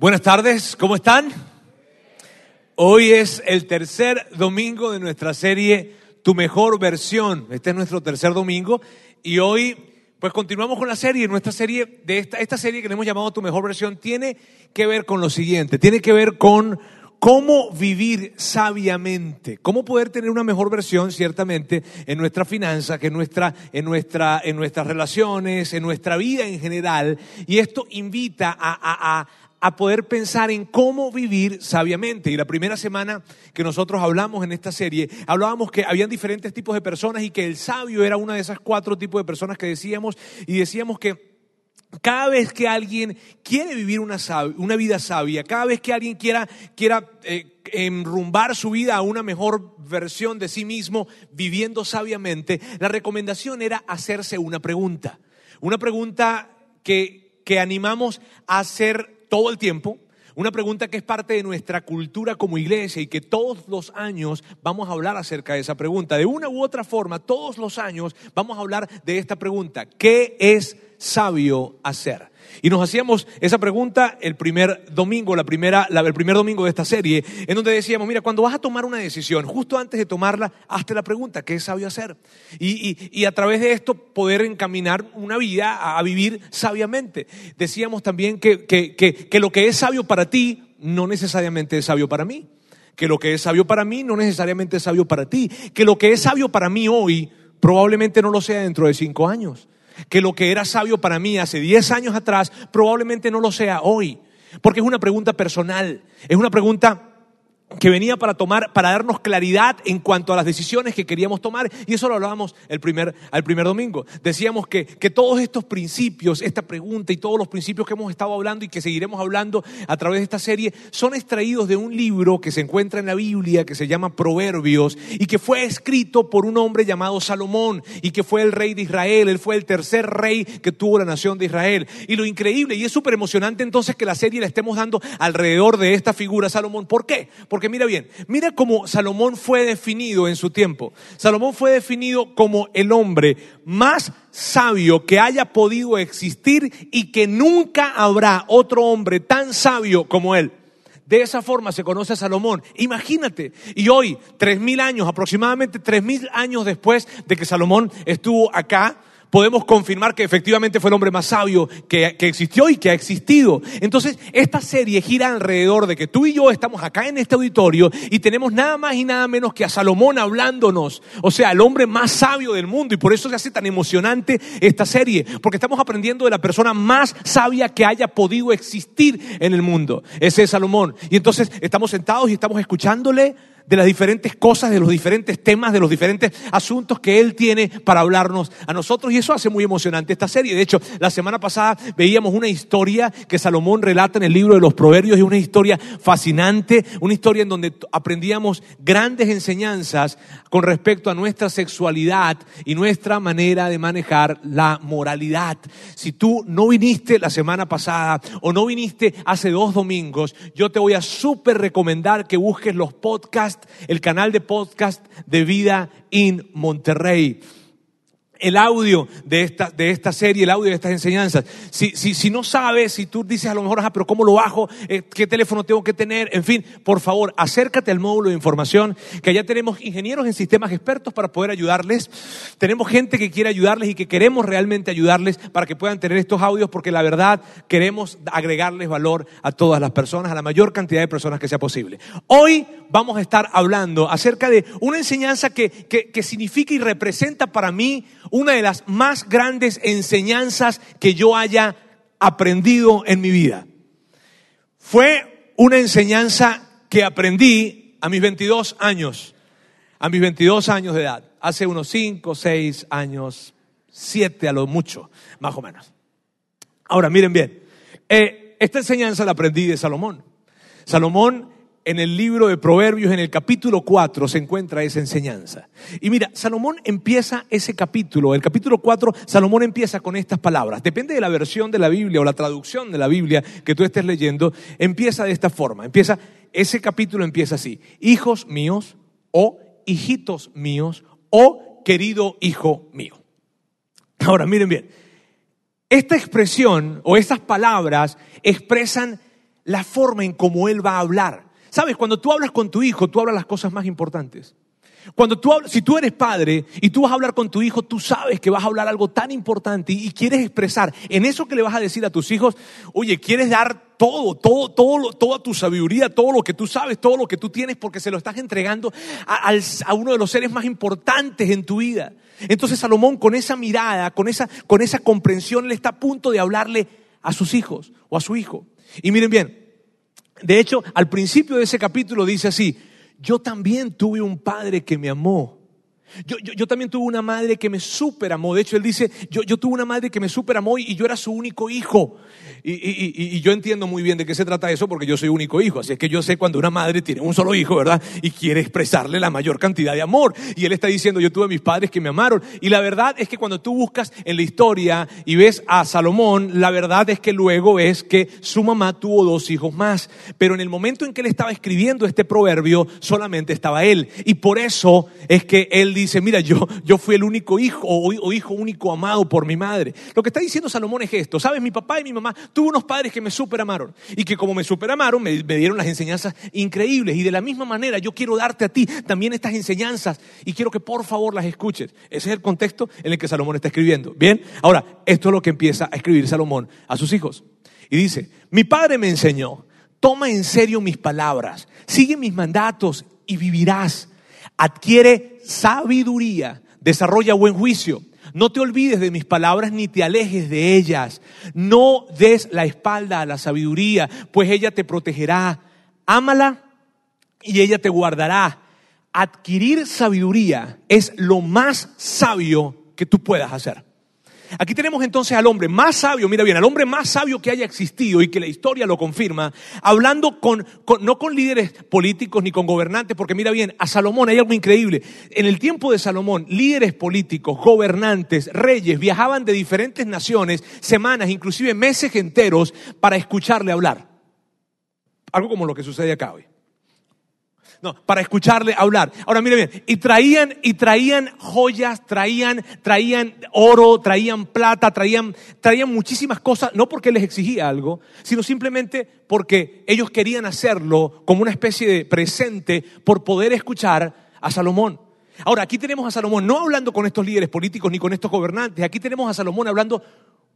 Buenas tardes, ¿cómo están? Hoy es el tercer domingo de nuestra serie Tu mejor versión. Este es nuestro tercer domingo y hoy pues continuamos con la serie. Nuestra serie de esta, esta serie que le hemos llamado Tu mejor versión tiene que ver con lo siguiente, tiene que ver con cómo vivir sabiamente, cómo poder tener una mejor versión, ciertamente, en nuestra finanza, que en, nuestra, en, nuestra, en nuestras relaciones, en nuestra vida en general. Y esto invita a, a, a poder pensar en cómo vivir sabiamente. Y la primera semana que nosotros hablamos en esta serie, hablábamos que habían diferentes tipos de personas y que el sabio era una de esas cuatro tipos de personas que decíamos y decíamos que cada vez que alguien quiere vivir una, una vida sabia, cada vez que alguien quiera, quiera eh, enrumbar su vida a una mejor versión de sí mismo, viviendo sabiamente, la recomendación era hacerse una pregunta. Una pregunta que, que animamos a hacer todo el tiempo, una pregunta que es parte de nuestra cultura como iglesia y que todos los años vamos a hablar acerca de esa pregunta. De una u otra forma, todos los años vamos a hablar de esta pregunta. ¿Qué es sabio hacer? Y nos hacíamos esa pregunta el primer domingo, la primera, el primer domingo de esta serie, en donde decíamos, mira, cuando vas a tomar una decisión, justo antes de tomarla, hazte la pregunta, ¿qué es sabio hacer? Y, a través de esto poder encaminar una vida a, vivir sabiamente. Decíamos también que, que lo que es sabio para ti no necesariamente es sabio para mí. Que lo que es sabio para mí no necesariamente es sabio para ti. Que lo que es sabio para mí hoy probablemente no lo sea dentro de cinco años que lo que era sabio para mí hace 10 años atrás probablemente no lo sea hoy. Porque es una pregunta personal, es una pregunta que venía para tomar, para darnos claridad en cuanto a las decisiones que queríamos tomar. Y eso lo hablábamos el primer, al primer domingo. Decíamos que, que todos estos principios, esta pregunta y todos los principios que hemos estado hablando y que seguiremos hablando a través de esta serie, son extraídos de un libro que se encuentra en la Biblia, que se llama Proverbios, y que fue escrito por un hombre llamado Salomón, y que fue el rey de Israel. Él fue el tercer rey que tuvo la nación de Israel. Y lo increíble, y es súper emocionante entonces que la serie la estemos dando alrededor de esta figura Salomón. ¿Por qué? Mira bien, mira cómo Salomón fue definido en su tiempo. Salomón fue definido como el hombre más sabio que haya podido existir y que nunca habrá otro hombre tan sabio como él. De esa forma se conoce a Salomón. Imagínate. Y hoy, tres mil años, aproximadamente tres mil años después de que Salomón estuvo acá, podemos confirmar que efectivamente fue el hombre más sabio que, existió y que ha existido. Entonces, esta serie gira alrededor de que tú y yo estamos acá en este auditorio y tenemos nada más y nada menos que a Salomón hablándonos, o sea, el hombre más sabio del mundo. Y por eso se hace tan emocionante esta serie, porque estamos aprendiendo de la persona más sabia que haya podido existir en el mundo. Ese es Salomón. Y entonces estamos sentados y estamos escuchándole de las diferentes cosas, de los diferentes temas, de los diferentes asuntos que Él tiene para hablarnos a nosotros. Y eso hace muy emocionante esta serie. De hecho, la semana pasada veíamos una historia que Salomón relata en el libro de los Proverbios y una historia fascinante, una historia en donde aprendíamos grandes enseñanzas con respecto a nuestra sexualidad y nuestra manera de manejar la moralidad. Si tú no viniste la semana pasada o no viniste hace dos domingos, yo te voy a súper recomendar que busques los podcasts el canal de podcast de Vida in Monterrey el audio de esta, de esta serie, el audio de estas enseñanzas. Si, si, si no sabes, si tú dices a lo mejor, ah, pero ¿cómo lo bajo? Eh, ¿Qué teléfono tengo que tener? En fin, por favor, acércate al módulo de información, que allá tenemos ingenieros en sistemas expertos para poder ayudarles. Tenemos gente que quiere ayudarles y que queremos realmente ayudarles para que puedan tener estos audios, porque la verdad queremos agregarles valor a todas las personas, a la mayor cantidad de personas que sea posible. Hoy vamos a estar hablando acerca de una enseñanza que, que, que significa y representa para mí una de las más grandes enseñanzas que yo haya aprendido en mi vida. Fue una enseñanza que aprendí a mis 22 años, a mis 22 años de edad, hace unos 5, 6 años, 7 a lo mucho, más o menos. Ahora, miren bien, eh, esta enseñanza la aprendí de Salomón. Salomón en el libro de Proverbios, en el capítulo 4, se encuentra esa enseñanza. Y mira, Salomón empieza ese capítulo, el capítulo 4, Salomón empieza con estas palabras. Depende de la versión de la Biblia o la traducción de la Biblia que tú estés leyendo, empieza de esta forma. Empieza, ese capítulo empieza así. Hijos míos o hijitos míos o querido hijo mío. Ahora, miren bien, esta expresión o estas palabras expresan la forma en cómo él va a hablar. Sabes, cuando tú hablas con tu hijo, tú hablas las cosas más importantes. Cuando tú, si tú eres padre y tú vas a hablar con tu hijo, tú sabes que vas a hablar algo tan importante y, quieres expresar en eso que le vas a decir a tus hijos, oye, quieres dar todo, todo, todo, toda tu sabiduría, todo lo que tú sabes, todo lo que tú tienes, porque se lo estás entregando a, a uno de los seres más importantes en tu vida. Entonces Salomón con esa mirada, con esa, con esa comprensión, le está a punto de hablarle a sus hijos o a su hijo. Y miren bien, de hecho, al principio de ese capítulo dice así, yo también tuve un padre que me amó yo, también tuve una madre que me super amó. De hecho, él dice, yo, tuve una madre que me super amó y, yo era su único hijo. Y, yo entiendo muy bien de qué se trata eso porque yo soy único hijo. Así es que yo sé cuando una madre tiene un solo hijo, ¿verdad? Y quiere expresarle la mayor cantidad de amor. Y él está diciendo, yo tuve mis padres que me amaron. Y la verdad es que cuando tú buscas en la historia y ves a Salomón, la verdad es que luego ves que su mamá tuvo dos hijos más. Pero en el momento en que él estaba escribiendo este proverbio, solamente estaba él. Y por eso es que él dice, mira, yo, yo fui el único hijo o, hijo único amado por mi madre. Lo que está diciendo Salomón es esto, ¿sabes? Mi papá y mi mamá tuve unos padres que me superamaron y que como me superamaron me dieron las enseñanzas increíbles y de la misma manera yo quiero darte a ti también estas enseñanzas y quiero que por favor las escuches. Ese es el contexto en el que Salomón está escribiendo. Bien, ahora, esto es lo que empieza a escribir Salomón a sus hijos. Y dice, mi padre me enseñó, toma en serio mis palabras, sigue mis mandatos y vivirás adquiere sabiduría, desarrolla buen juicio. No te olvides de mis palabras ni te alejes de ellas. No des la espalda a la sabiduría, pues ella te protegerá. Ámala y ella te guardará. Adquirir sabiduría es lo más sabio que tú puedas hacer. Aquí tenemos entonces al hombre más sabio, mira bien, al hombre más sabio que haya existido y que la historia lo confirma, hablando con, no con líderes políticos ni con gobernantes, porque mira bien, a Salomón hay algo increíble. En el tiempo de Salomón, líderes políticos, gobernantes, reyes viajaban de diferentes naciones, semanas, inclusive meses enteros, para escucharle hablar. Algo como lo que sucede acá hoy. No, para escucharle hablar. Ahora mire bien, y traían, y traían joyas, traían, traían oro, traían plata, traían, traían muchísimas cosas, no porque les exigía algo, sino simplemente porque ellos querían hacerlo como una especie de presente por poder escuchar a Salomón. Ahora, aquí tenemos a Salomón no hablando con estos líderes políticos ni con estos gobernantes, aquí tenemos a Salomón hablando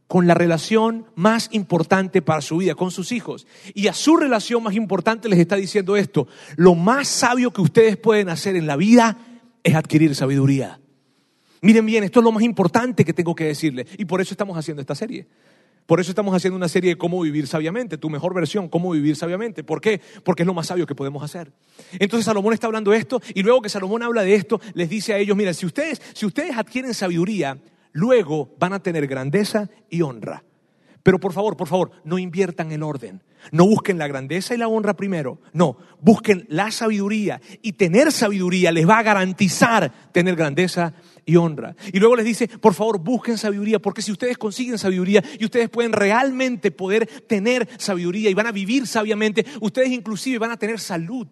con la relación más importante para su vida, con sus hijos. Y a su relación más importante les está diciendo esto, lo más sabio que ustedes pueden hacer en la vida es adquirir sabiduría. Miren bien, esto es lo más importante que tengo que decirles. Y por eso estamos haciendo esta serie. Por eso estamos haciendo una serie de cómo vivir sabiamente, tu mejor versión, cómo vivir sabiamente. ¿Por qué? Porque es lo más sabio que podemos hacer. Entonces Salomón está hablando de esto y luego que Salomón habla de esto, les dice a ellos, mira, si ustedes, si ustedes adquieren sabiduría, luego van a tener grandeza y honra. Pero por favor, por favor, no inviertan el orden. No busquen la grandeza y la honra primero. No, busquen la sabiduría. Y tener sabiduría les va a garantizar tener grandeza y honra. Y luego les dice, por favor, busquen sabiduría, porque si ustedes consiguen sabiduría y ustedes pueden realmente poder tener sabiduría y van a vivir sabiamente, ustedes inclusive van a tener salud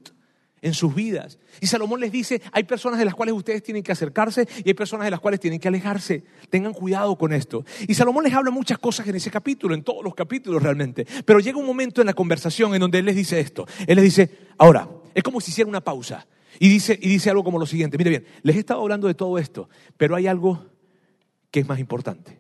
en sus vidas. Y Salomón les dice, hay personas de las cuales ustedes tienen que acercarse y hay personas de las cuales tienen que alejarse. Tengan cuidado con esto. Y Salomón les habla muchas cosas en ese capítulo, en todos los capítulos realmente. Pero llega un momento en la conversación en donde él les dice esto. Él les dice, ahora, es como si hiciera una pausa. Y dice, y dice algo como lo siguiente, mire bien, les he estado hablando de todo esto, pero hay algo que es más importante.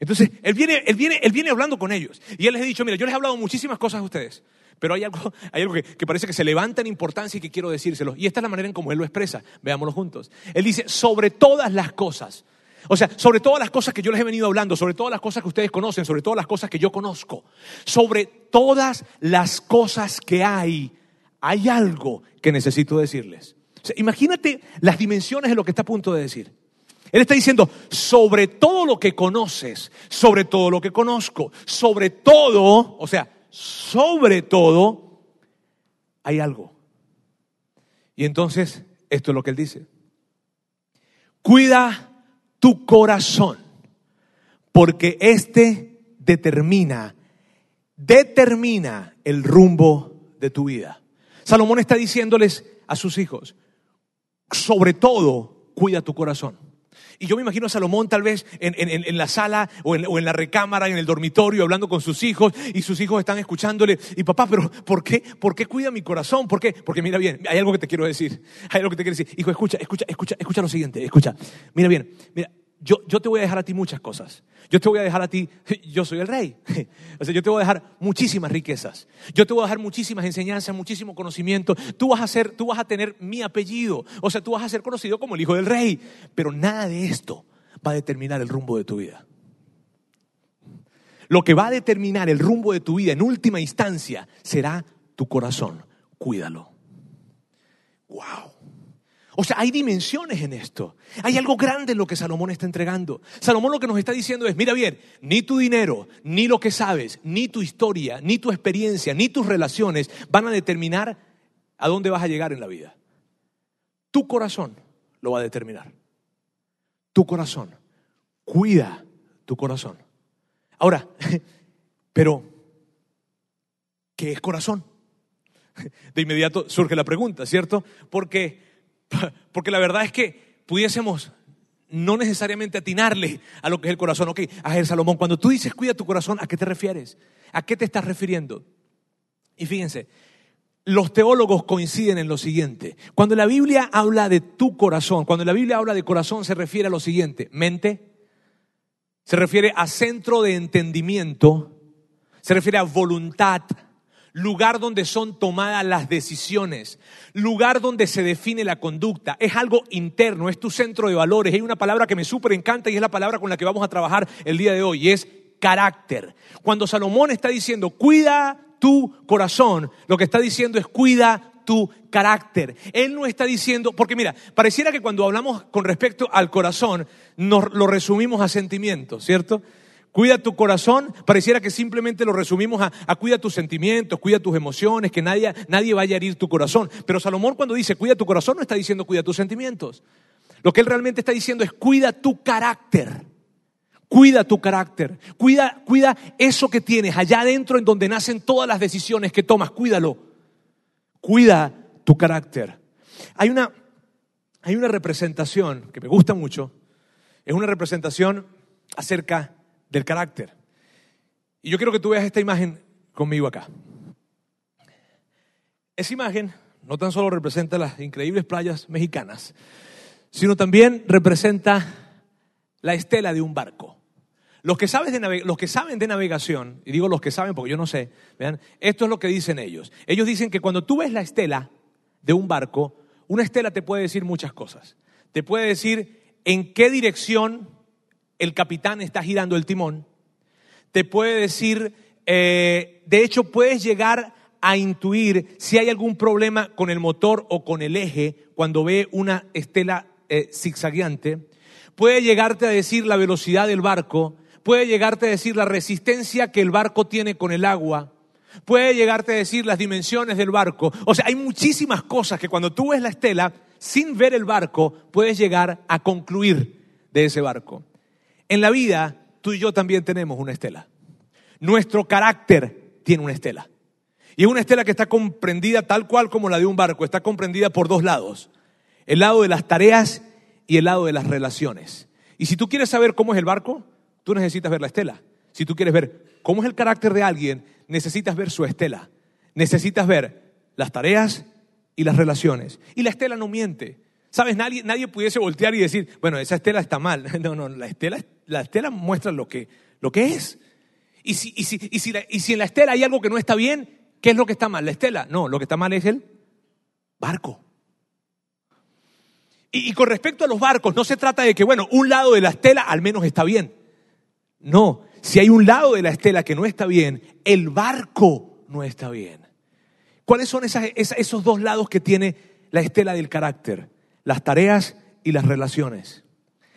Entonces, él viene, él viene, él viene hablando con ellos. Y él les ha dicho, mira, yo les he hablado muchísimas cosas a ustedes. Pero hay algo, hay algo que, parece que se levanta en importancia y que quiero decírselo. Y esta es la manera en cómo él lo expresa. Veámoslo juntos. Él dice, sobre todas las cosas. O sea, sobre todas las cosas que yo les he venido hablando, sobre todas las cosas que ustedes conocen, sobre todas las cosas que yo conozco, sobre todas las cosas que hay, hay algo que necesito decirles. imagínate las dimensiones de lo que está a punto de decir. Él está diciendo, sobre todo lo que conoces, sobre todo lo que conozco, sobre todo, o sea, sobre todo, hay algo. Y entonces, esto es lo que él dice. Cuida tu corazón, porque este determina, determina el rumbo de tu vida. Salomón está diciéndoles a sus hijos, sobre todo, cuida tu corazón. Y yo me imagino a Salomón tal vez en, en- en la sala o en, o en la recámara, en el dormitorio, hablando con sus hijos y sus hijos están escuchándole. Y papá, pero ¿por qué? ¿Por qué cuida mi corazón? ¿Por qué? Porque mira bien, hay algo que te quiero decir. Hay algo que te quiero decir. Hijo, escucha, escucha, escucha, escucha lo siguiente. Escucha. Mira bien, mira, yo, yo te voy a dejar a ti muchas cosas. Yo te voy a dejar a ti, yo soy el rey. O sea, yo te voy a dejar muchísimas riquezas. Yo te voy a dejar muchísimas enseñanzas, muchísimo conocimiento. Tú vas a ser, tú vas a tener mi apellido. O sea, tú vas a ser conocido como el hijo del rey. Pero nada de esto va a determinar el rumbo de tu vida. Lo que va a determinar el rumbo de tu vida en última instancia será tu corazón. Cuídalo. Wow. O sea, hay dimensiones en esto. Hay algo grande en lo que Salomón está entregando. Salomón lo que nos está diciendo es, mira bien, ni tu dinero, ni lo que sabes, ni tu historia, ni tu experiencia, ni tus relaciones van a determinar a dónde vas a llegar en la vida. Tu corazón lo va a determinar. Tu corazón. Cuida tu corazón. Ahora, pero, ¿qué es corazón? De inmediato surge la pregunta, ¿cierto? Porque, porque la verdad es que pudiésemos no necesariamente atinarle a lo que es el corazón. Ok, a Salomón, cuando tú dices cuida tu corazón, ¿a qué te refieres? ¿A qué te estás refiriendo? Y fíjense, los teólogos coinciden en lo siguiente. Cuando la Biblia habla de tu corazón, cuando la Biblia habla de corazón, se refiere a lo siguiente. Mente, se refiere a centro de entendimiento, se refiere a voluntad, lugar donde son tomadas las decisiones, lugar donde se define la conducta. Es algo interno, es tu centro de valores. Hay una palabra que me súper encanta y es la palabra con la que vamos a trabajar el día de hoy, es carácter. Cuando Salomón está diciendo, cuida tu corazón, lo que está diciendo es cuida tu carácter. Él no está diciendo, porque mira, pareciera que cuando hablamos con respecto al corazón, nos lo resumimos a sentimientos, ¿cierto? Cuida tu corazón, pareciera que simplemente lo resumimos a, a cuida tus sentimientos, cuida tus emociones, que nadie, nadie vaya a herir tu corazón. Pero Salomón cuando dice cuida tu corazón no está diciendo cuida tus sentimientos. Lo que él realmente está diciendo es cuida tu carácter. Cuida tu carácter, cuida, cuida eso que tienes allá adentro en donde nacen todas las decisiones que tomas, cuídalo. Cuida tu carácter. Hay una, hay una representación que me gusta mucho, es una representación acerca del carácter. Y yo quiero que tú veas esta imagen conmigo acá. Esa imagen no tan solo representa las increíbles playas mexicanas, sino también representa la estela de un barco. Los que, saben de los que saben de navegación, y digo los que saben porque yo no sé, vean, esto es lo que dicen ellos. Ellos dicen que cuando tú ves la estela de un barco, una estela te puede decir muchas cosas. Te puede decir en qué dirección el capitán está girando el timón. Te puede decir, eh, de hecho puedes llegar a intuir si hay algún problema con el motor o con el eje cuando ve una estela eh, zigzagueante. Puede llegarte a decir la velocidad del barco, puede llegarte a decir la resistencia que el barco tiene con el agua, puede llegarte a decir las dimensiones del barco. O sea, hay muchísimas cosas que cuando tú ves la estela, sin ver el barco, puedes llegar a concluir de ese barco. En la vida, tú y yo también tenemos una estela. Nuestro carácter tiene una estela. Y es una estela que está comprendida tal cual como la de un barco, está comprendida por dos lados. El lado de las tareas y el lado de las relaciones. Y si tú quieres saber cómo es el barco, tú necesitas ver la estela. Si tú quieres ver cómo es el carácter de alguien, necesitas ver su estela. Necesitas ver las tareas y las relaciones. Y la estela no miente. ¿Sabes? Nadie, nadie pudiese voltear y decir, bueno, esa estela está mal. No, no, la estela, la estela muestra lo que, lo que es. Y si, y, si, y, si la- y si en la estela hay algo que no está bien, ¿qué es lo que está mal? ¿La estela? No, lo que está mal es el barco. Y, con respecto a los barcos, no se trata de que, bueno, un lado de la estela al menos está bien. No, si hay un lado de la estela que no está bien, el barco no está bien. ¿Cuáles son esas- esa- esos dos lados que tiene la estela del carácter? Las tareas y las relaciones.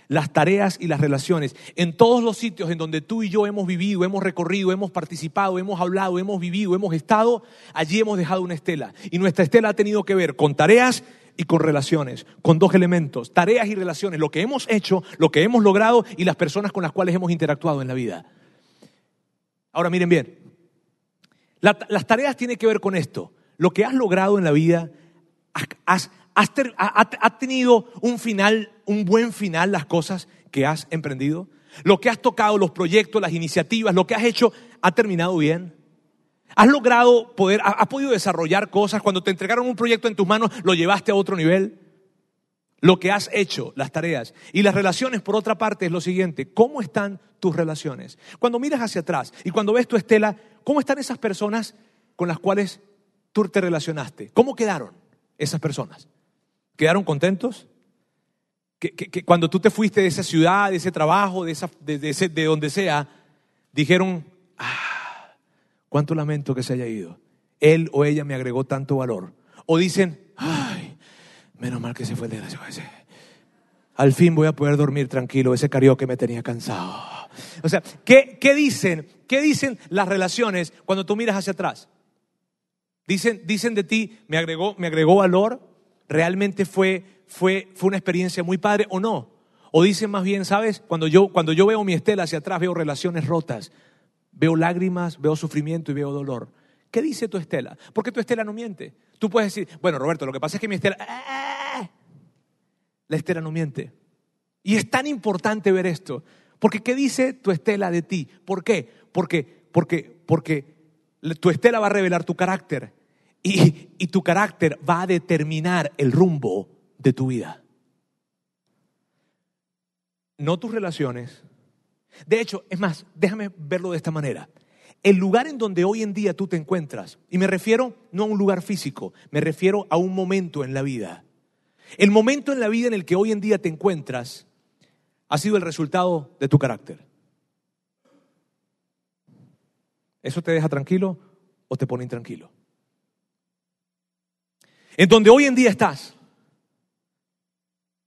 Las tareas y las relaciones. En todos los sitios en donde tú y yo hemos vivido, hemos recorrido, hemos participado, hemos hablado, hemos vivido, hemos estado, allí hemos dejado una estela. Y nuestra estela ha tenido que ver con tareas y con relaciones, con dos elementos, tareas y relaciones, lo que hemos hecho, lo que hemos logrado y las personas con las cuales hemos interactuado en la vida. Ahora miren bien, la- las tareas tienen que ver con esto. Lo que has logrado en la vida, has- ¿Has ha, tenido un final, un buen final las cosas que has emprendido? Lo que has tocado, los proyectos, las iniciativas, lo que has hecho, ¿ha terminado bien? ¿Has logrado poder, ha- has podido desarrollar cosas? Cuando te entregaron un proyecto en tus manos, ¿lo llevaste a otro nivel? Lo que has hecho, las tareas. Y las relaciones, por otra parte, es lo siguiente. ¿Cómo están tus relaciones? Cuando miras hacia atrás y cuando ves tu estela, ¿cómo están esas personas con las cuales tú te relacionaste? ¿Cómo quedaron esas personas? ¿Quedaron contentos? Que, que- cuando tú te fuiste de esa ciudad, de ese trabajo, de, esa, de ese- de donde sea, dijeron, ah, cuánto lamento que se haya ido. Él o ella me agregó tanto valor. O dicen, ay, menos mal que se fue el desgraciado ese. Al fin voy a poder dormir tranquilo, ese karaoke me tenía cansado. O sea, ¿qué, qué dicen? ¿Qué dicen las relaciones cuando tú miras hacia atrás? Dicen, dicen de ti, me agregó, me agregó valor, realmente fue, fue, fue una experiencia muy padre o no. O dicen más bien, ¿sabes? Cuando yo, cuando yo veo mi estela hacia atrás, veo relaciones rotas, veo lágrimas, veo sufrimiento y veo dolor. ¿Qué dice tu estela? Porque tu estela no miente. Tú puedes decir, bueno, Roberto, lo que pasa es que mi estela... ¡ah! La estela no miente. Y es tan importante ver esto. Porque ¿qué dice tu estela de ti? ¿Por qué? Porque, porque, porque tu estela va a revelar tu carácter. Y, tu carácter va a determinar el rumbo de tu vida. No tus relaciones. De hecho, es más, déjame verlo de esta manera. El lugar en donde hoy en día tú te encuentras, y me refiero no a un lugar físico, me refiero a un momento en la vida. El momento en la vida en el que hoy en día te encuentras ha sido el resultado de tu carácter. ¿Eso te deja tranquilo o te pone intranquilo? En donde hoy en día estás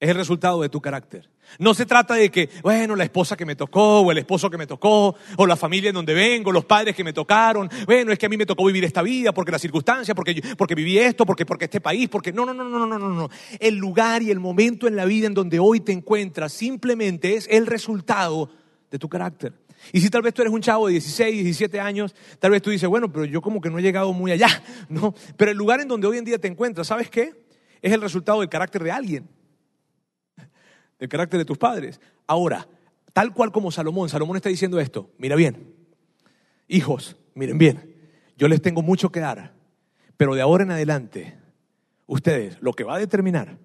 es el resultado de tu carácter. No se trata de que, bueno, la esposa que me tocó, o el esposo que me tocó, o la familia en donde vengo, los padres que me tocaron. Bueno, es que a mí me tocó vivir esta vida, porque la circunstancia, porque, porque viví esto, porque, porque este país, porque. No, no, no, no, no, no, no. El lugar y el momento en la vida en donde hoy te encuentras simplemente es el resultado de tu carácter. Y si tal vez tú eres un chavo de 16, 17 años, tal vez tú dices, bueno, pero yo como que no he llegado muy allá, ¿no? Pero el lugar en donde hoy en día te encuentras, ¿sabes qué? Es el resultado del carácter de alguien del carácter de tus padres. Ahora, tal cual como Salomón, Salomón está diciendo esto, mira bien, hijos, miren bien, yo les tengo mucho que dar, pero de ahora en adelante, ustedes, lo que va a determinar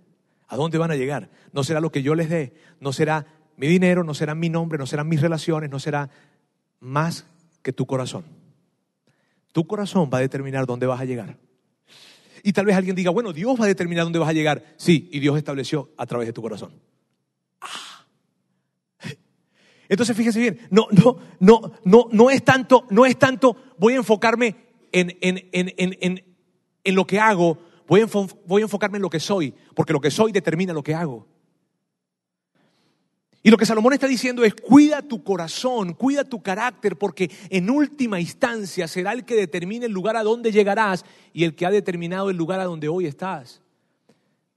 a dónde van a llegar, no será lo que yo les dé, no será mi dinero, no será mi nombre, no serán mis relaciones, no será más que tu corazón. Tu corazón va a determinar dónde vas a llegar. Y tal vez alguien diga, bueno, Dios va a determinar dónde vas a llegar. Sí, y Dios estableció a través de tu corazón. Entonces fíjese bien, no, no, no, no, no es tanto, no es tanto, voy a enfocarme en, en, en, en, lo que hago, voy voy a enfocarme en lo que soy, porque lo que soy determina lo que hago. Y lo que Salomón está diciendo es, cuida tu corazón, cuida tu carácter, porque en última instancia será el que determine el lugar a donde llegarás y el que ha determinado el lugar a donde hoy estás.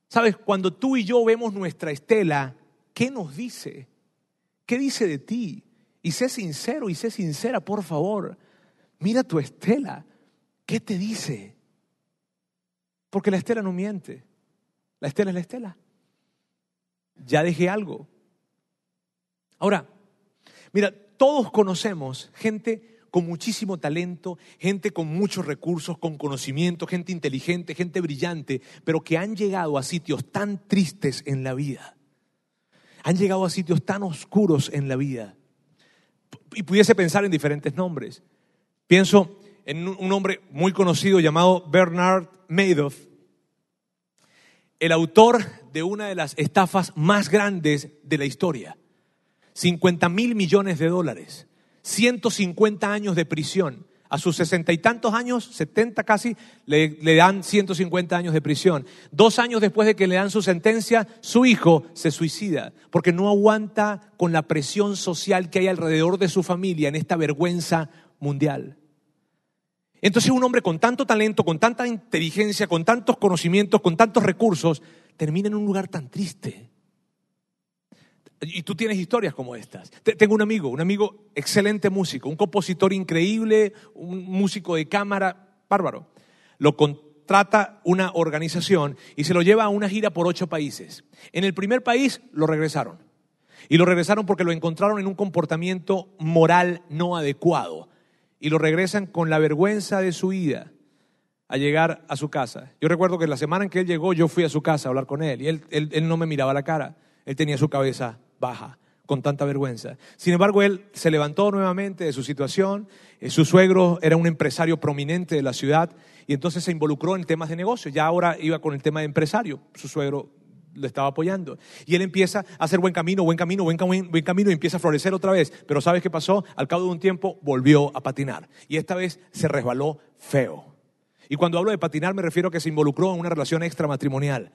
Sabes, cuando tú y yo vemos nuestra estela, ¿qué nos dice? ¿Qué dice de ti? Y sé sincero y sé sincera, por favor. Mira tu estela. ¿Qué te dice? Porque la estela no miente. La estela es la estela. Ya dejé algo. Ahora, mira, todos conocemos gente con muchísimo talento, gente con muchos recursos, con conocimiento, gente inteligente, gente brillante, pero que han llegado a sitios tan tristes en la vida. Han llegado a sitios tan oscuros en la vida. Y pudiese pensar en diferentes nombres. Pienso en un hombre muy conocido llamado Bernard Madoff, el autor de una de las estafas más grandes de la historia. 50 mil millones de dólares, 150 años de prisión. A sus sesenta y tantos años, 70 casi, le, le dan 150 años de prisión. Dos años después de que le dan su sentencia, su hijo se suicida porque no aguanta con la presión social que hay alrededor de su familia en esta vergüenza mundial. Entonces un hombre con tanto talento, con tanta inteligencia, con tantos conocimientos, con tantos recursos, termina en un lugar tan triste. Y tú tienes historias como estas. Te- Tengo un amigo, un amigo excelente músico, un compositor increíble, un músico de cámara, bárbaro. Lo con- contrata una organización y se lo lleva a una gira por ocho países. En el primer país lo regresaron. Y lo regresaron porque lo encontraron en un comportamiento moral no adecuado. Y lo regresan con la vergüenza de su vida a llegar a su casa. Yo recuerdo que la semana en que él llegó, yo fui a su casa a hablar con él y él, él, no me miraba la cara. Él tenía su cabeza baja, con tanta vergüenza. Sin embargo, él se levantó nuevamente de su situación. Eh, su suegro era un empresario prominente de la ciudad y entonces se involucró en temas de negocio. Ya ahora iba con el tema de empresario. Su suegro le estaba apoyando. Y él empieza a hacer buen camino, buen camino, buen, buen, camino y empieza a florecer otra vez. Pero ¿sabes qué pasó? Al cabo de un tiempo volvió a patinar. Y esta vez se resbaló feo. Y cuando hablo de patinar me refiero a que se involucró en una relación extramatrimonial.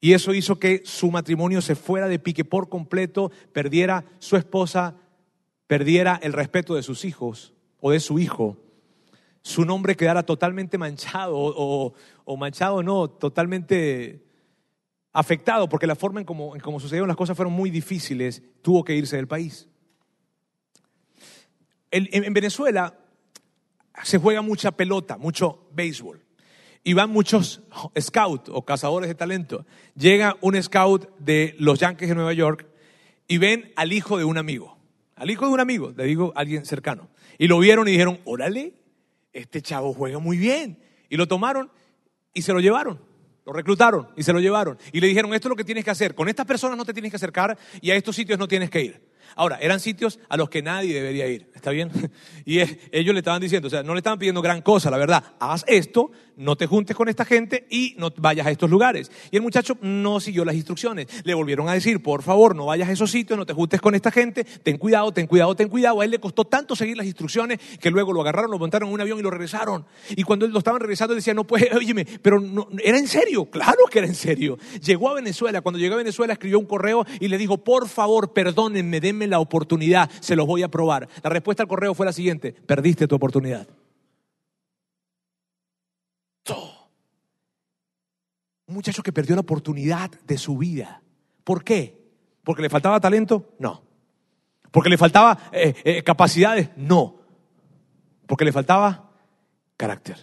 Y eso hizo que su matrimonio se fuera de pique por completo, perdiera su esposa, perdiera el respeto de sus hijos o de su hijo, su nombre quedara totalmente manchado o, manchado no, totalmente afectado, porque la forma en cómo como sucedieron las cosas fueron muy difíciles, tuvo que irse del país. En, Venezuela se juega mucha pelota, mucho béisbol. Y van muchos scouts o cazadores de talento. Llega un scout de los Yankees de Nueva York y ven al hijo de un amigo. Al hijo de un amigo, le digo alguien cercano. Y lo vieron y dijeron, órale, este chavo juega muy bien. Y lo tomaron y se lo llevaron. Lo reclutaron y se lo llevaron. Y le dijeron, esto es lo que tienes que hacer. Con estas personas no te tienes que acercar y a estos sitios no tienes que ir. Ahora, eran sitios a los que nadie debería ir, ¿está bien? Y ellos le estaban diciendo, o sea, no le estaban pidiendo gran cosa, la verdad, haz esto, no te juntes con esta gente y no vayas a estos lugares. Y el muchacho no siguió las instrucciones. Le volvieron a decir, por favor, no vayas a esos sitios, no te juntes con esta gente, ten cuidado, ten cuidado, ten cuidado. A él le costó tanto seguir las instrucciones que luego lo agarraron, lo montaron en un avión y lo regresaron. Y cuando lo estaban regresando, decía, no puede, óyeme, pero no, era en serio, claro que era en serio. Llegó a Venezuela, cuando llegó a Venezuela escribió un correo y le dijo, por favor, perdónenme, denme la oportunidad, se los voy a probar. La respuesta al correo fue la siguiente, perdiste tu oportunidad. Un muchacho que perdió la oportunidad de su vida. ¿Por qué? ¿Porque le faltaba talento? No. ¿Porque le faltaba eh, eh, capacidades? No. Porque le faltaba carácter.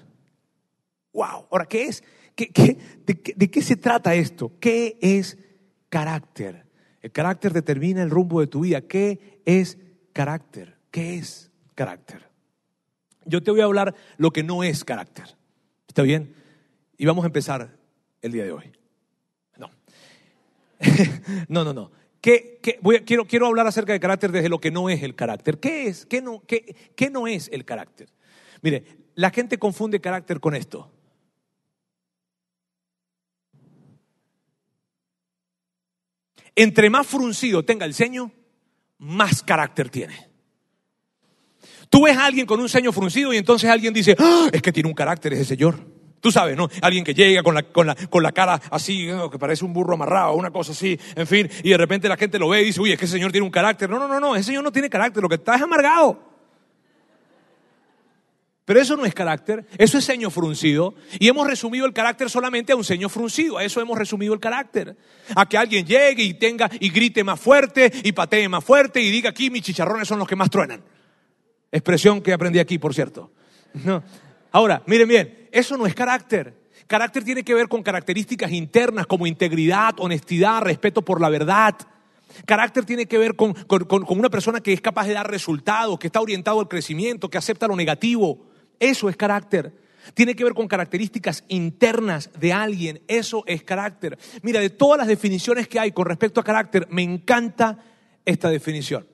¡Wow! Ahora, ¿qué es? de, qué se trata esto? ¿Qué es carácter? El carácter determina el rumbo de tu vida. ¿Qué es carácter? ¿Qué es carácter? Yo te voy a hablar lo que no es carácter. ¿Está bien? Y vamos a empezar el día de hoy. No. no, no, no. ¿Qué, quiero, quiero hablar acerca del carácter desde lo que no es el carácter. ¿Qué es? ¿Qué no, qué, qué no es el carácter? Mire, la gente confunde carácter con esto. Entre más fruncido tenga el ceño, más carácter tiene. Tú ves a alguien con un ceño fruncido y entonces alguien dice, ¡Ah! es que tiene un carácter ese señor. Tú sabes, ¿no? Alguien que llega con la, con la, con la cara así, que parece un burro amarrado, una cosa así, en fin, y de repente la gente lo ve y dice, uy, es que ese señor tiene un carácter. No, no, no, no, ese señor no tiene carácter, lo que está es amargado. Pero eso no es carácter, eso es ceño fruncido. Y hemos resumido el carácter solamente a un ceño fruncido, a eso hemos resumido el carácter. A que alguien llegue y tenga y grite más fuerte y patee más fuerte y diga aquí mis chicharrones son los que más truenan. Expresión que aprendí aquí, por cierto. No. Ahora, miren bien, eso no es carácter. Carácter tiene que ver con características internas como integridad, honestidad, respeto por la verdad. Carácter tiene que ver con, una persona que es capaz de dar resultados, que está orientado al crecimiento, que acepta lo negativo. Eso es carácter. Tiene que ver con características internas de alguien. Eso es carácter. Mira, de todas las definiciones que hay con respecto a carácter, me encanta esta definición.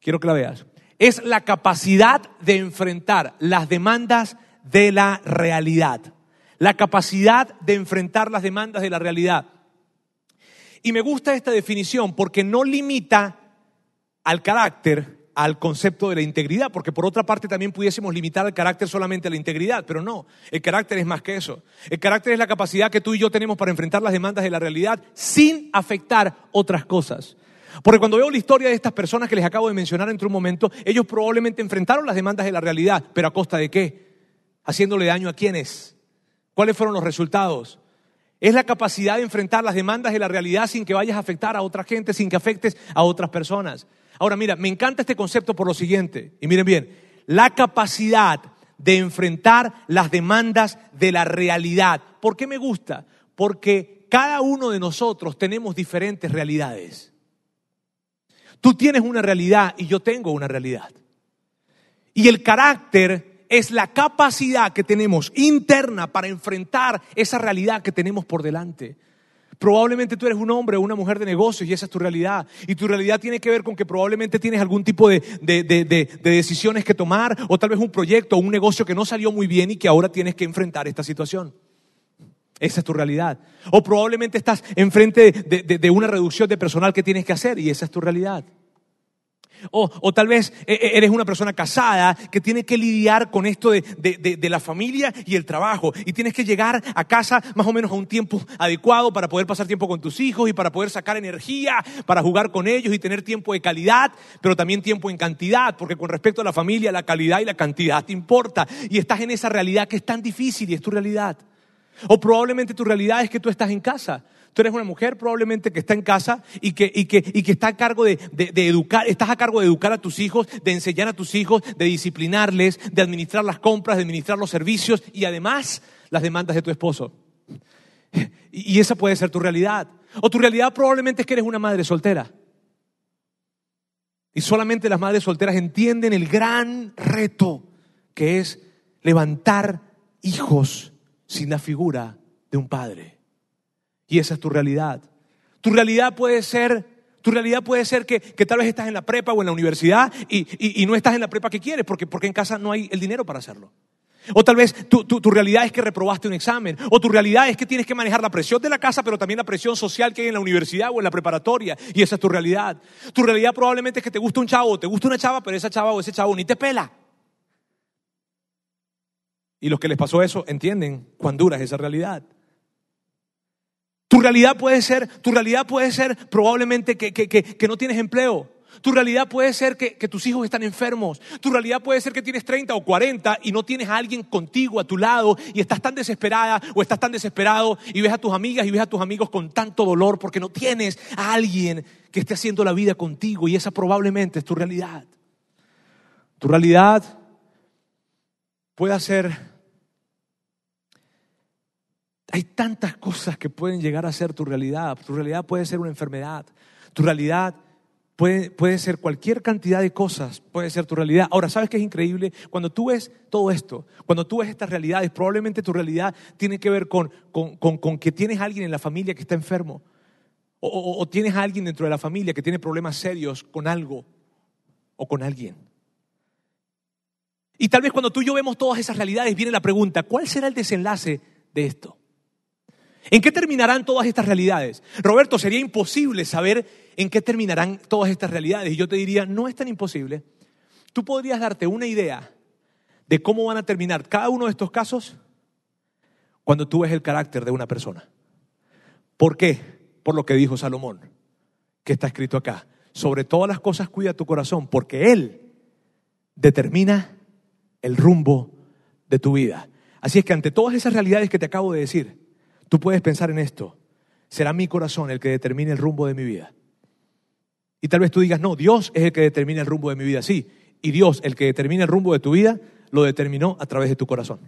Quiero que la veas. Es la capacidad de enfrentar las demandas de la realidad. La capacidad de enfrentar las demandas de la realidad. Y me gusta esta definición porque no limita al carácter al concepto de la integridad, porque por otra parte también pudiésemos limitar al carácter solamente a la integridad, pero no, el carácter es más que eso. El carácter es la capacidad que tú y yo tenemos para enfrentar las demandas de la realidad sin afectar otras cosas. Porque cuando veo la historia de estas personas que les acabo de mencionar entre un momento, ellos probablemente enfrentaron las demandas de la realidad, pero a costa de qué? haciéndole daño a quiénes. ¿Cuáles fueron los resultados? Es la capacidad de enfrentar las demandas de la realidad sin que vayas a afectar a otra gente, sin que afectes a otras personas. Ahora mira, me encanta este concepto por lo siguiente, y miren bien, la capacidad de enfrentar las demandas de la realidad. ¿Por qué me gusta? Porque cada uno de nosotros tenemos diferentes realidades. Tú tienes una realidad y yo tengo una realidad. Y el carácter es la capacidad que tenemos interna para enfrentar esa realidad que tenemos por delante. Probablemente tú eres un hombre o una mujer de negocios y esa es tu realidad. Y tu realidad tiene que ver con que probablemente tienes algún tipo de, de, decisiones que tomar o tal vez un proyecto o un negocio que no salió muy bien y que ahora tienes que enfrentar esta situación. Esa es tu realidad. O probablemente estás enfrente de una reducción de personal que tienes que hacer y esa es tu realidad. O, tal vez e, e, eres una persona casada que tiene que lidiar con esto de, la familia y el trabajo. Y tienes que llegar a casa más o menos a un tiempo adecuado para poder pasar tiempo con tus hijos y para poder sacar energía, para jugar con ellos y tener tiempo de calidad, pero también tiempo en cantidad, porque con respecto a la familia, la calidad y la cantidad te importa. Y estás en esa realidad que es tan difícil y es tu realidad. O probablemente tu realidad es que tú estás en casa Tú eres una mujer probablemente que está en casa y que, está a cargo de, educar, estás a cargo de educar a tus hijos, de enseñar a tus hijos, de disciplinarles, de administrar las compras, de administrar los servicios y además las demandas de tu esposo. Y esa puede ser tu realidad. O tu realidad probablemente es que eres una madre soltera. Y solamente las madres solteras entienden el gran reto que es levantar hijos sin la figura de un padre. Y esa es tu realidad. Tu realidad puede ser, tu realidad puede ser que, tal vez estás en la prepa o en la universidad y, no estás en la prepa que quieres porque, porque en casa no hay el dinero para hacerlo. O tal vez tu, tu, realidad es que reprobaste un examen. O tu realidad es que tienes que manejar la presión de la casa, pero también la presión social que hay en la universidad o en la preparatoria. Y esa es tu realidad. Tu realidad probablemente es que te gusta un chavo o te gusta una chava, pero esa chava o ese chavo ni te pela. Y los que les pasó eso entienden cuán dura es esa realidad. Tu realidad puede ser, tu realidad puede ser probablemente que, no tienes empleo. Tu realidad puede ser que, tus hijos están enfermos. Tu realidad puede ser que tienes 30 o 40 y no tienes a alguien contigo a tu lado y estás tan desesperada o estás tan desesperado y ves a tus amigas y ves a tus amigos con tanto dolor porque no tienes a alguien que esté haciendo la vida contigo y esa probablemente es tu realidad. Tu realidad puede ser hay tantas cosas que pueden llegar a ser tu realidad. Tu realidad puede ser una enfermedad. Tu realidad puede, puede ser cualquier cantidad de cosas, puede ser tu realidad. Ahora, ¿sabes qué es increíble? Cuando tú ves todo esto, cuando tú ves estas realidades, probablemente tu realidad tiene que ver con, con, que tienes a alguien en la familia que está enfermo. O, o tienes a alguien dentro de la familia que tiene problemas serios con algo o con alguien. Y tal vez cuando tú y yo vemos todas esas realidades, viene la pregunta, ¿cuál será el desenlace de esto? ¿En qué terminarán todas estas realidades? Roberto, sería imposible saber en qué terminarán todas estas realidades. Y yo te diría, no es tan imposible. Tú podrías darte una idea de cómo van a terminar cada uno de estos casos cuando tú ves el carácter de una persona. ¿Por qué? Por lo que dijo Salomón, que está escrito acá. Sobre todas las cosas cuida tu corazón, porque Él determina el rumbo de tu vida. Así es que ante todas esas realidades que te acabo de decir, Tú puedes pensar en esto. Será mi corazón el que determine el rumbo de mi vida. Y tal vez tú digas, no, Dios es el que determina el rumbo de mi vida. Sí, y Dios, el que determina el rumbo de tu vida, lo determinó a través de tu corazón.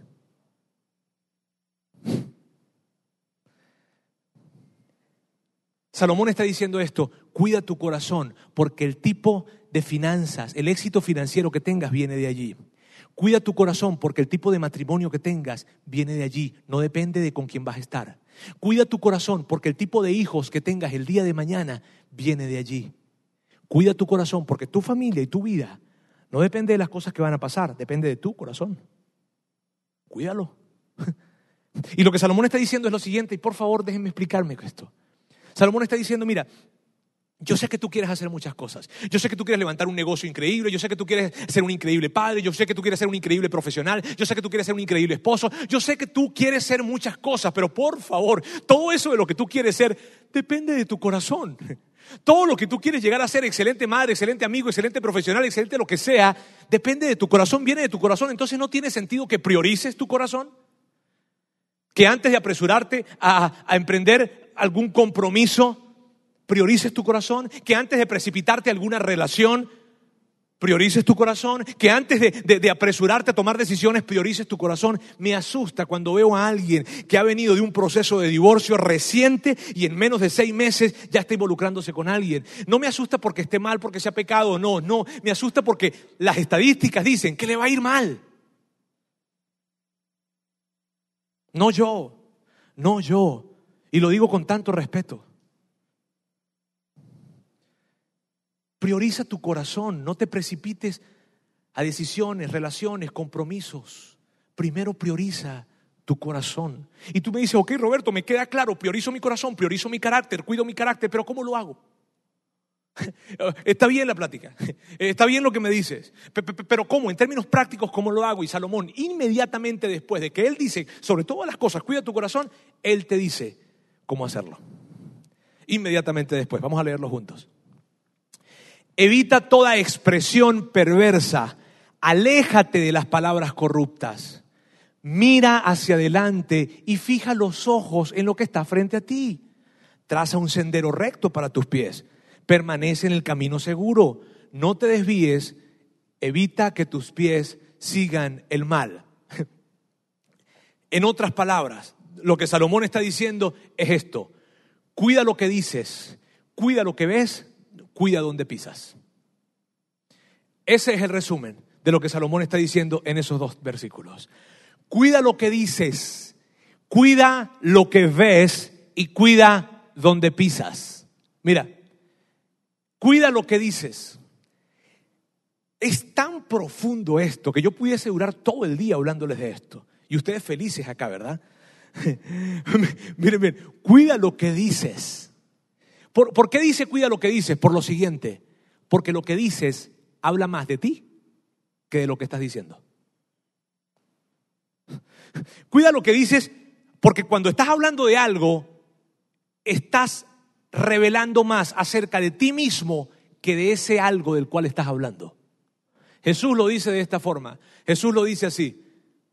Salomón está diciendo esto, cuida tu corazón, porque el tipo de finanzas, el éxito financiero que tengas viene de allí. Cuida tu corazón porque el tipo de matrimonio que tengas viene de allí, no depende de con quién vas a estar. Cuida tu corazón porque el tipo de hijos que tengas el día de mañana viene de allí. Cuida tu corazón porque tu familia y tu vida no depende de las cosas que van a pasar, depende de tu corazón. Cuídalo. Y lo que Salomón está diciendo es lo siguiente, y por favor déjenme explicarme esto. Salomón está diciendo, mira, yo sé que tú quieres hacer muchas cosas. Yo sé que tú quieres levantar un negocio increíble. Yo sé que tú quieres ser un increíble padre. Yo sé que tú quieres ser un increíble profesional. Yo sé que tú quieres ser un increíble esposo. Yo sé que tú quieres ser muchas cosas. Pero por favor, todo eso de lo que tú quieres ser depende de tu corazón. Todo lo que tú quieres llegar a ser, excelente madre, excelente amigo, excelente profesional, excelente lo que sea, depende de tu corazón, viene de tu corazón. Entonces no tiene sentido que priorices tu corazón. Que antes de apresurarte a, a emprender algún compromiso, priorices tu corazón, que antes de precipitarte alguna relación, priorices tu corazón, que antes de, apresurarte a tomar decisiones, priorices tu corazón. Me asusta cuando veo a alguien que ha venido de un proceso de divorcio reciente y en menos de seis meses ya está involucrándose con alguien. No me asusta porque esté mal, porque sea pecado, no, no. Me asusta porque las estadísticas dicen que le va a ir mal. No yo, no yo. Y lo digo con tanto respeto. Prioriza tu corazón, no te precipites a decisiones, relaciones, compromisos. Primero prioriza tu corazón. Y tú me dices, ok Roberto, me queda claro, priorizo mi corazón, priorizo mi carácter, cuido mi carácter, pero ¿cómo lo hago? Está bien la plática, está bien lo que me dices, pero ¿cómo? En términos prácticos, ¿cómo lo hago? Y Salomón, inmediatamente después de que él dice, sobre todas las cosas, cuida tu corazón, él te dice cómo hacerlo. Inmediatamente después, vamos a leerlo juntos. Evita toda expresión perversa. Aléjate de las palabras corruptas. Mira hacia adelante y fija los ojos en lo que está frente a ti. Traza un sendero recto para tus pies. Permanece en el camino seguro. No te desvíes. Evita que tus pies sigan el mal. En otras palabras, lo que Salomón está diciendo es esto. Cuida lo que dices, cuida lo que ves cuida donde pisas. Ese es el resumen de lo que Salomón está diciendo en esos dos versículos. Cuida lo que dices, cuida lo que ves y cuida donde pisas. Mira, cuida lo que dices. Es tan profundo esto que yo pudiese durar todo el día hablándoles de esto. Y ustedes felices acá, ¿verdad? miren, miren, cuida lo que dices. ¿Por, qué dice cuida lo que dices? Por lo siguiente, porque lo que dices habla más de ti que de lo que estás diciendo. Cuida lo que dices porque cuando estás hablando de algo, estás revelando más acerca de ti mismo que de ese algo del cual estás hablando. Jesús lo dice de esta forma. Jesús lo dice así,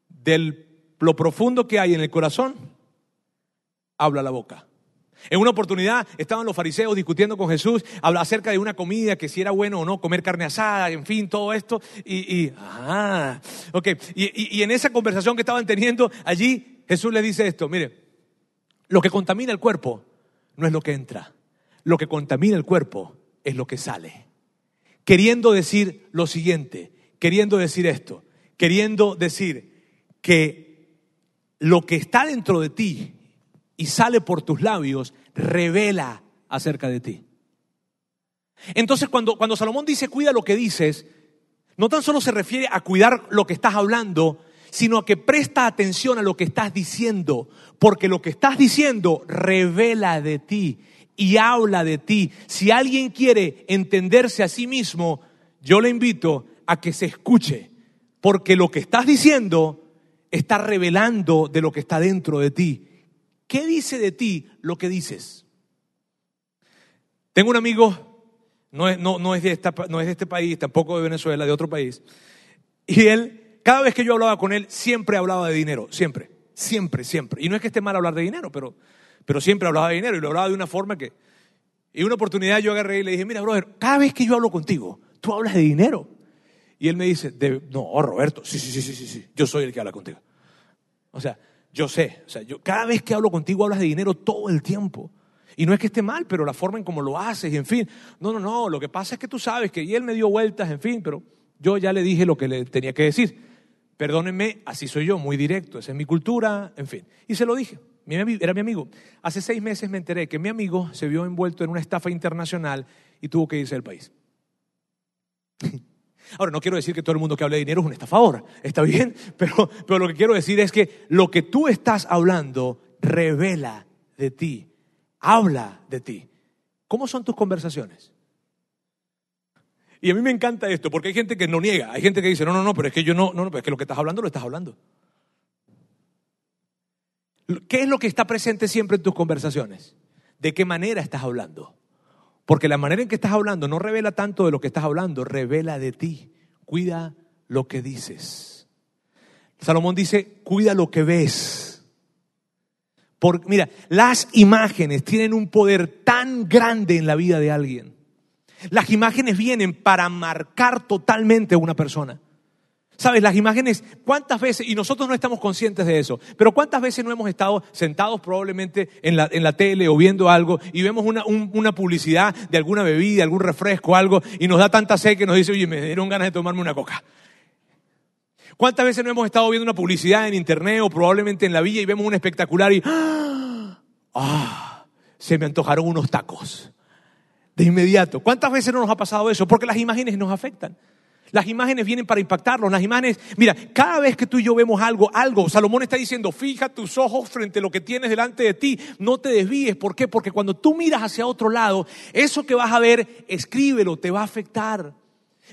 de lo profundo que hay en el corazón, habla la boca. En una oportunidad estaban los fariseos discutiendo con Jesús acerca de una comida, que si era bueno o no comer carne asada, en fin, todo esto. Y, ah, y, y en esa conversación que estaban teniendo allí, Jesús les dice esto, mire, lo que contamina el cuerpo no es lo que entra, lo que contamina el cuerpo es lo que sale. Queriendo decir lo siguiente, queriendo decir esto, queriendo decir que lo que está dentro de ti y sale por tus labios, revela acerca de ti. Entonces cuando, cuando Salomón dice cuida lo que dices, no tan solo se refiere a cuidar lo que estás hablando, sino a que presta atención a lo que estás diciendo, porque lo que estás diciendo revela de ti y habla de ti. Si alguien quiere entenderse a sí mismo, yo le invito a que se escuche, porque lo que estás diciendo está revelando de lo que está dentro de ti. ¿Qué dice de ti lo que dices? Tengo un amigo, no es, no, es de no es de este país, tampoco de Venezuela, de otro país. Y él, cada vez que yo hablaba con él, siempre hablaba de dinero, siempre, siempre, siempre. Y no es que esté mal hablar de dinero, pero, pero siempre hablaba de dinero y lo hablaba de una forma que... Y una oportunidad yo agarré y le dije, mira, brother, cada vez que yo hablo contigo, tú hablas de dinero. Y él me dice, no, Roberto, sí, sí, sí, sí, sí, sí, yo soy el que habla contigo. O sea, yo sé, o sea, yo cada vez que hablo contigo hablas de dinero todo el tiempo. Y no es que esté mal, pero la forma en cómo lo haces, y en fin. No, no, no, lo que pasa es que tú sabes que él me dio vueltas, en fin, pero yo ya le dije lo que le tenía que decir. Perdónenme, así soy yo, muy directo, esa es mi cultura, en fin. Y se lo dije, era mi amigo. Hace seis meses me enteré que mi amigo se vio envuelto en una estafa internacional y tuvo que irse del país. Ahora, no quiero decir que todo el mundo que hable de dinero es un estafador, está bien, pero, pero lo que quiero decir es que lo que tú estás hablando revela de ti, habla de ti. ¿Cómo son tus conversaciones? Y a mí me encanta esto, porque hay gente que no niega, hay gente que dice, no, no, no, pero es que yo no, no, no, pero es que lo que estás hablando lo estás hablando. ¿Qué es lo que está presente siempre en tus conversaciones? ¿De qué manera estás hablando? Porque la manera en que estás hablando no revela tanto de lo que estás hablando, revela de ti. Cuida lo que dices. Salomón dice, cuida lo que ves. Porque, mira, las imágenes tienen un poder tan grande en la vida de alguien. Las imágenes vienen para marcar totalmente a una persona. Sabes, las imágenes, ¿cuántas veces, y nosotros no estamos conscientes de eso, pero cuántas veces no hemos estado sentados probablemente en la, en la tele o viendo algo y vemos una, una, publicidad de alguna bebida, algún refresco, algo, y nos da tanta sed que nos dice, oye, me dieron ganas de tomarme una coca. ¿Cuántas veces no hemos estado viendo una publicidad en internet o probablemente en la villa y vemos un espectacular y, ¡ah! Se me antojaron unos tacos. De inmediato. ¿Cuántas veces no nos ha pasado eso? Porque las imágenes nos afectan. Las imágenes vienen para impactarnos. Las imágenes, mira, cada vez que tú y yo vemos algo, algo, Salomón está diciendo, fija tus ojos frente a lo que tienes delante de ti, no te desvíes. ¿Por qué? Porque cuando tú miras hacia otro lado, eso que vas a ver, escríbelo, te va a afectar.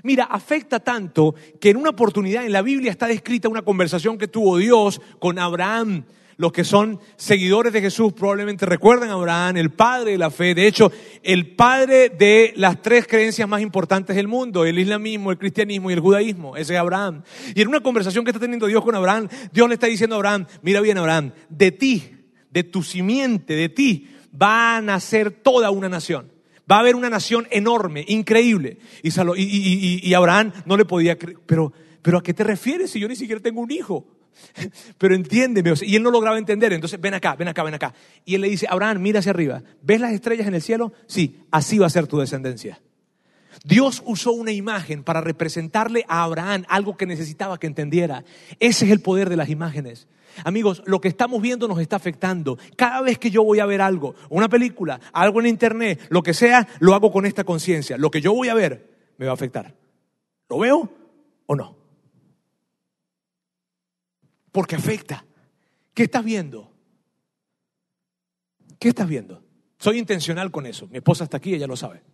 Mira, afecta tanto que en una oportunidad en la Biblia está descrita una conversación que tuvo Dios con Abraham. Los que son seguidores de Jesús probablemente recuerdan a Abraham, el padre de la fe, de hecho, el padre de las tres creencias más importantes del mundo, el islamismo, el cristianismo y el judaísmo, ese es Abraham. Y en una conversación que está teniendo Dios con Abraham, Dios le está diciendo a Abraham, mira bien Abraham, de ti, de tu simiente, de ti, va a nacer toda una nación. Va a haber una nación enorme, increíble. Y, Abraham no le podía creer, pero, pero ¿a qué te refieres si yo ni siquiera tengo un hijo? Pero entiéndeme, y él no lograba entender, entonces ven acá, ven acá, ven acá. Y él le dice, Abraham, mira hacia arriba, ¿ves las estrellas en el cielo? Sí, así va a ser tu descendencia. Dios usó una imagen para representarle a Abraham algo que necesitaba que entendiera. Ese es el poder de las imágenes. Amigos, lo que estamos viendo nos está afectando. Cada vez que yo voy a ver algo, una película, algo en internet, lo que sea, lo hago con esta conciencia. Lo que yo voy a ver me va a afectar. ¿Lo veo o no? Porque afecta. ¿Qué estás viendo? ¿Qué estás viendo? Soy intencional con eso. Mi esposa está aquí, ella lo sabe.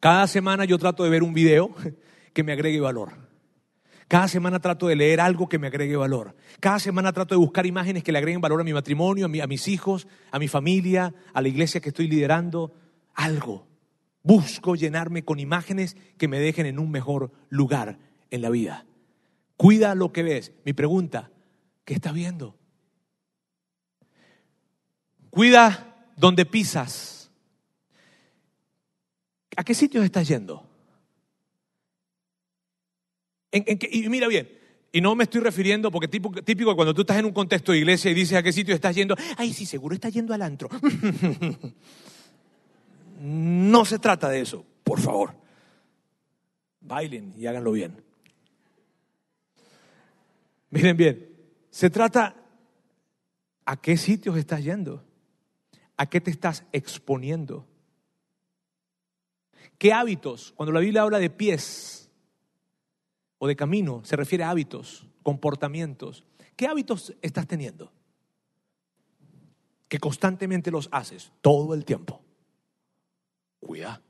Cada semana yo trato de ver un video que me agregue valor. Cada semana trato de leer algo que me agregue valor. Cada semana trato de buscar imágenes que le agreguen valor a mi matrimonio, a, a mis hijos, a mi familia, a la iglesia que estoy liderando. Algo. Busco llenarme con imágenes que me dejen en un mejor lugar en la vida. Cuida lo que ves. Mi pregunta, ¿qué estás viendo? Cuida donde pisas. ¿A qué sitios estás yendo? y mira bien, y no me estoy refiriendo, porque típico, típico cuando tú estás en un contexto de iglesia y dices a qué sitio estás yendo, ay, sí, seguro estás yendo al antro. no se trata de eso, por favor. Bailen y háganlo bien. Miren bien, se trata a qué sitios estás yendo, a qué te estás exponiendo, qué hábitos, cuando la Biblia habla de pies o de camino, se refiere a hábitos, comportamientos, ¿qué hábitos estás teniendo? Que constantemente los haces todo el tiempo. Cuida,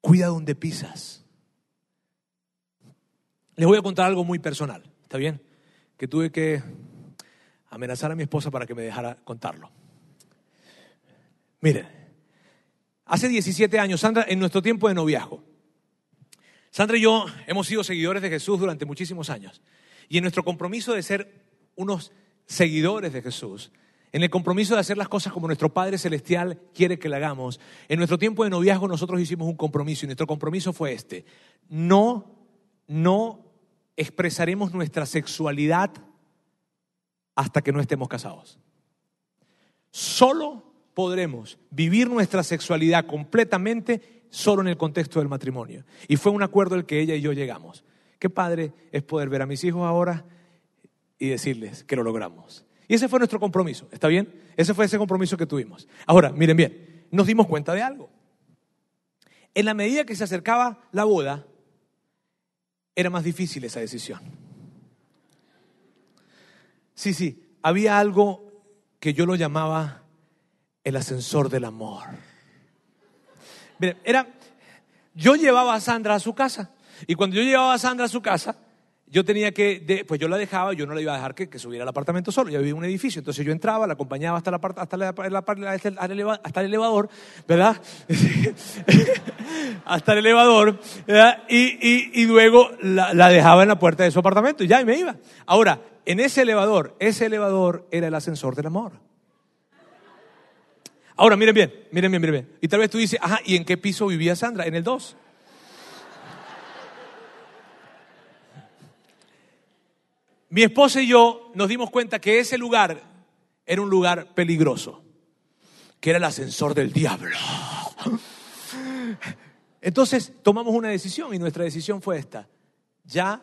cuida donde pisas. Les voy a contar algo muy personal. ¿Está bien? Que tuve que amenazar a mi esposa para que me dejara contarlo. Miren, hace 17 años, Sandra, en nuestro tiempo de noviazgo, Sandra y yo hemos sido seguidores de Jesús durante muchísimos años. Y en nuestro compromiso de ser unos seguidores de Jesús, en el compromiso de hacer las cosas como nuestro Padre Celestial quiere que la hagamos, en nuestro tiempo de noviazgo nosotros hicimos un compromiso y nuestro compromiso fue este. No, no expresaremos nuestra sexualidad hasta que no estemos casados. Solo podremos vivir nuestra sexualidad completamente solo en el contexto del matrimonio. Y fue un acuerdo al que ella y yo llegamos. Qué padre es poder ver a mis hijos ahora y decirles que lo logramos. Y ese fue nuestro compromiso, ¿está bien? Ese fue ese compromiso que tuvimos. Ahora, miren bien, nos dimos cuenta de algo. En la medida que se acercaba la boda, era más difícil esa decisión. Sí, sí, había algo que yo lo llamaba el ascensor del amor. Miren, era, yo llevaba a Sandra a su casa y cuando yo llevaba a Sandra a su casa, yo tenía que, pues yo la dejaba, yo no la iba a dejar que, subiera al apartamento solo, ya vivía en un edificio, entonces yo entraba, la acompañaba hasta, la, hasta, hasta, el, elevador, ¿verdad? hasta el elevador, ¿verdad? Y, luego la, la, dejaba en la puerta de su apartamento y ya, y me iba. Ahora, en ese elevador, ese elevador era el ascensor del amor. Ahora, miren bien, miren bien, miren bien. Y tal vez tú dices, ajá, ¿y en qué piso vivía Sandra? En el 2. Mi esposa y yo nos dimos cuenta que ese lugar era un lugar peligroso, que era el ascensor del diablo. Entonces tomamos una decisión y nuestra decisión fue esta. Ya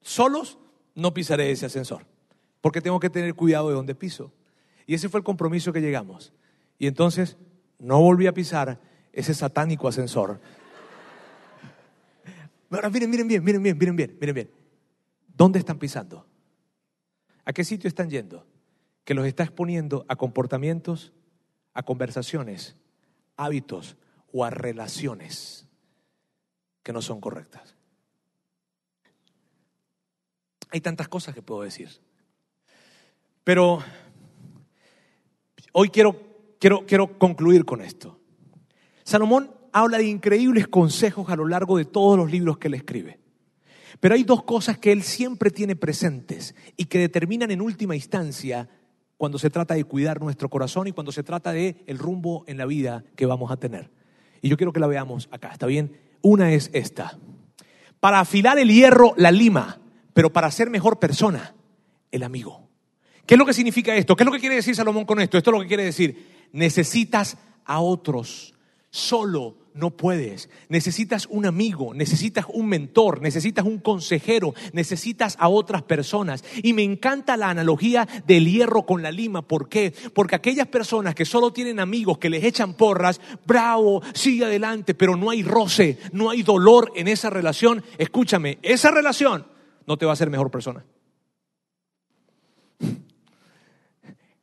solos no pisaré ese ascensor, porque tengo que tener cuidado de dónde piso. Y ese fue el compromiso que llegamos. Y entonces no volví a pisar ese satánico ascensor. Ahora miren, miren bien, miren bien, miren bien, miren bien. ¿Dónde están pisando? ¿A qué sitio están yendo? Que los está exponiendo a comportamientos, a conversaciones, hábitos o a relaciones que no son correctas. Hay tantas cosas que puedo decir. Pero hoy quiero, quiero, quiero concluir con esto. Salomón habla de increíbles consejos a lo largo de todos los libros que él escribe. Pero hay dos cosas que él siempre tiene presentes y que determinan en última instancia cuando se trata de cuidar nuestro corazón y cuando se trata de el rumbo en la vida que vamos a tener. Y yo quiero que la veamos acá, ¿está bien? Una es esta. Para afilar el hierro, la lima, pero para ser mejor persona, el amigo. ¿Qué es lo que significa esto? ¿Qué es lo que quiere decir Salomón con esto? Esto es lo que quiere decir. Necesitas a otros. Solo no puedes. Necesitas un amigo, necesitas un mentor, necesitas un consejero, necesitas a otras personas. Y me encanta la analogía del hierro con la lima. ¿Por qué? Porque aquellas personas que solo tienen amigos que les echan porras, bravo, sigue adelante, pero no hay roce, no hay dolor en esa relación. Escúchame, esa relación no te va a hacer mejor persona.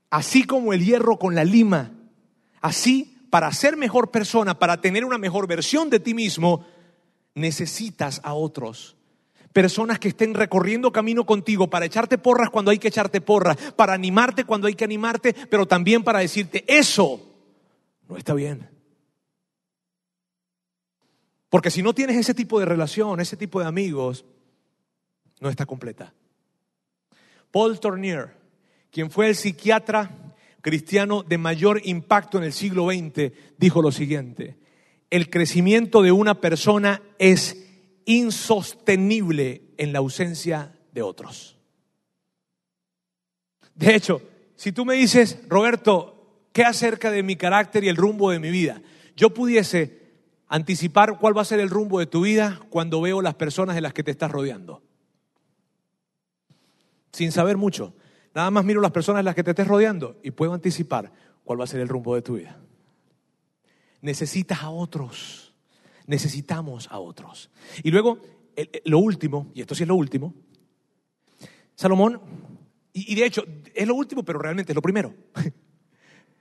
Así como el hierro con la lima, así para ser mejor persona, para tener una mejor versión de ti mismo, necesitas a otros. Personas que estén recorriendo camino contigo para echarte porras cuando hay que echarte porras, para animarte cuando hay que animarte, pero también para decirte, eso no está bien. Porque si no tienes ese tipo de relación, ese tipo de amigos, no está completa. Paul Tournier, quien fue el psiquiatra cristiano de mayor impacto en el siglo XX, dijo lo siguiente, el crecimiento de una persona es insostenible en la ausencia de otros. De hecho, si tú me dices, Roberto, ¿qué acerca de mi carácter y el rumbo de mi vida? Yo pudiese anticipar cuál va a ser el rumbo de tu vida cuando veo las personas de las que te estás rodeando. Sin saber mucho. Nada más miro las personas en las que te estés rodeando y puedo anticipar cuál va a ser el rumbo de tu vida. Necesitas a otros. Necesitamos a otros. Y luego, lo último, y esto sí es lo último, Salomón, y, de hecho es lo último, pero realmente es lo primero.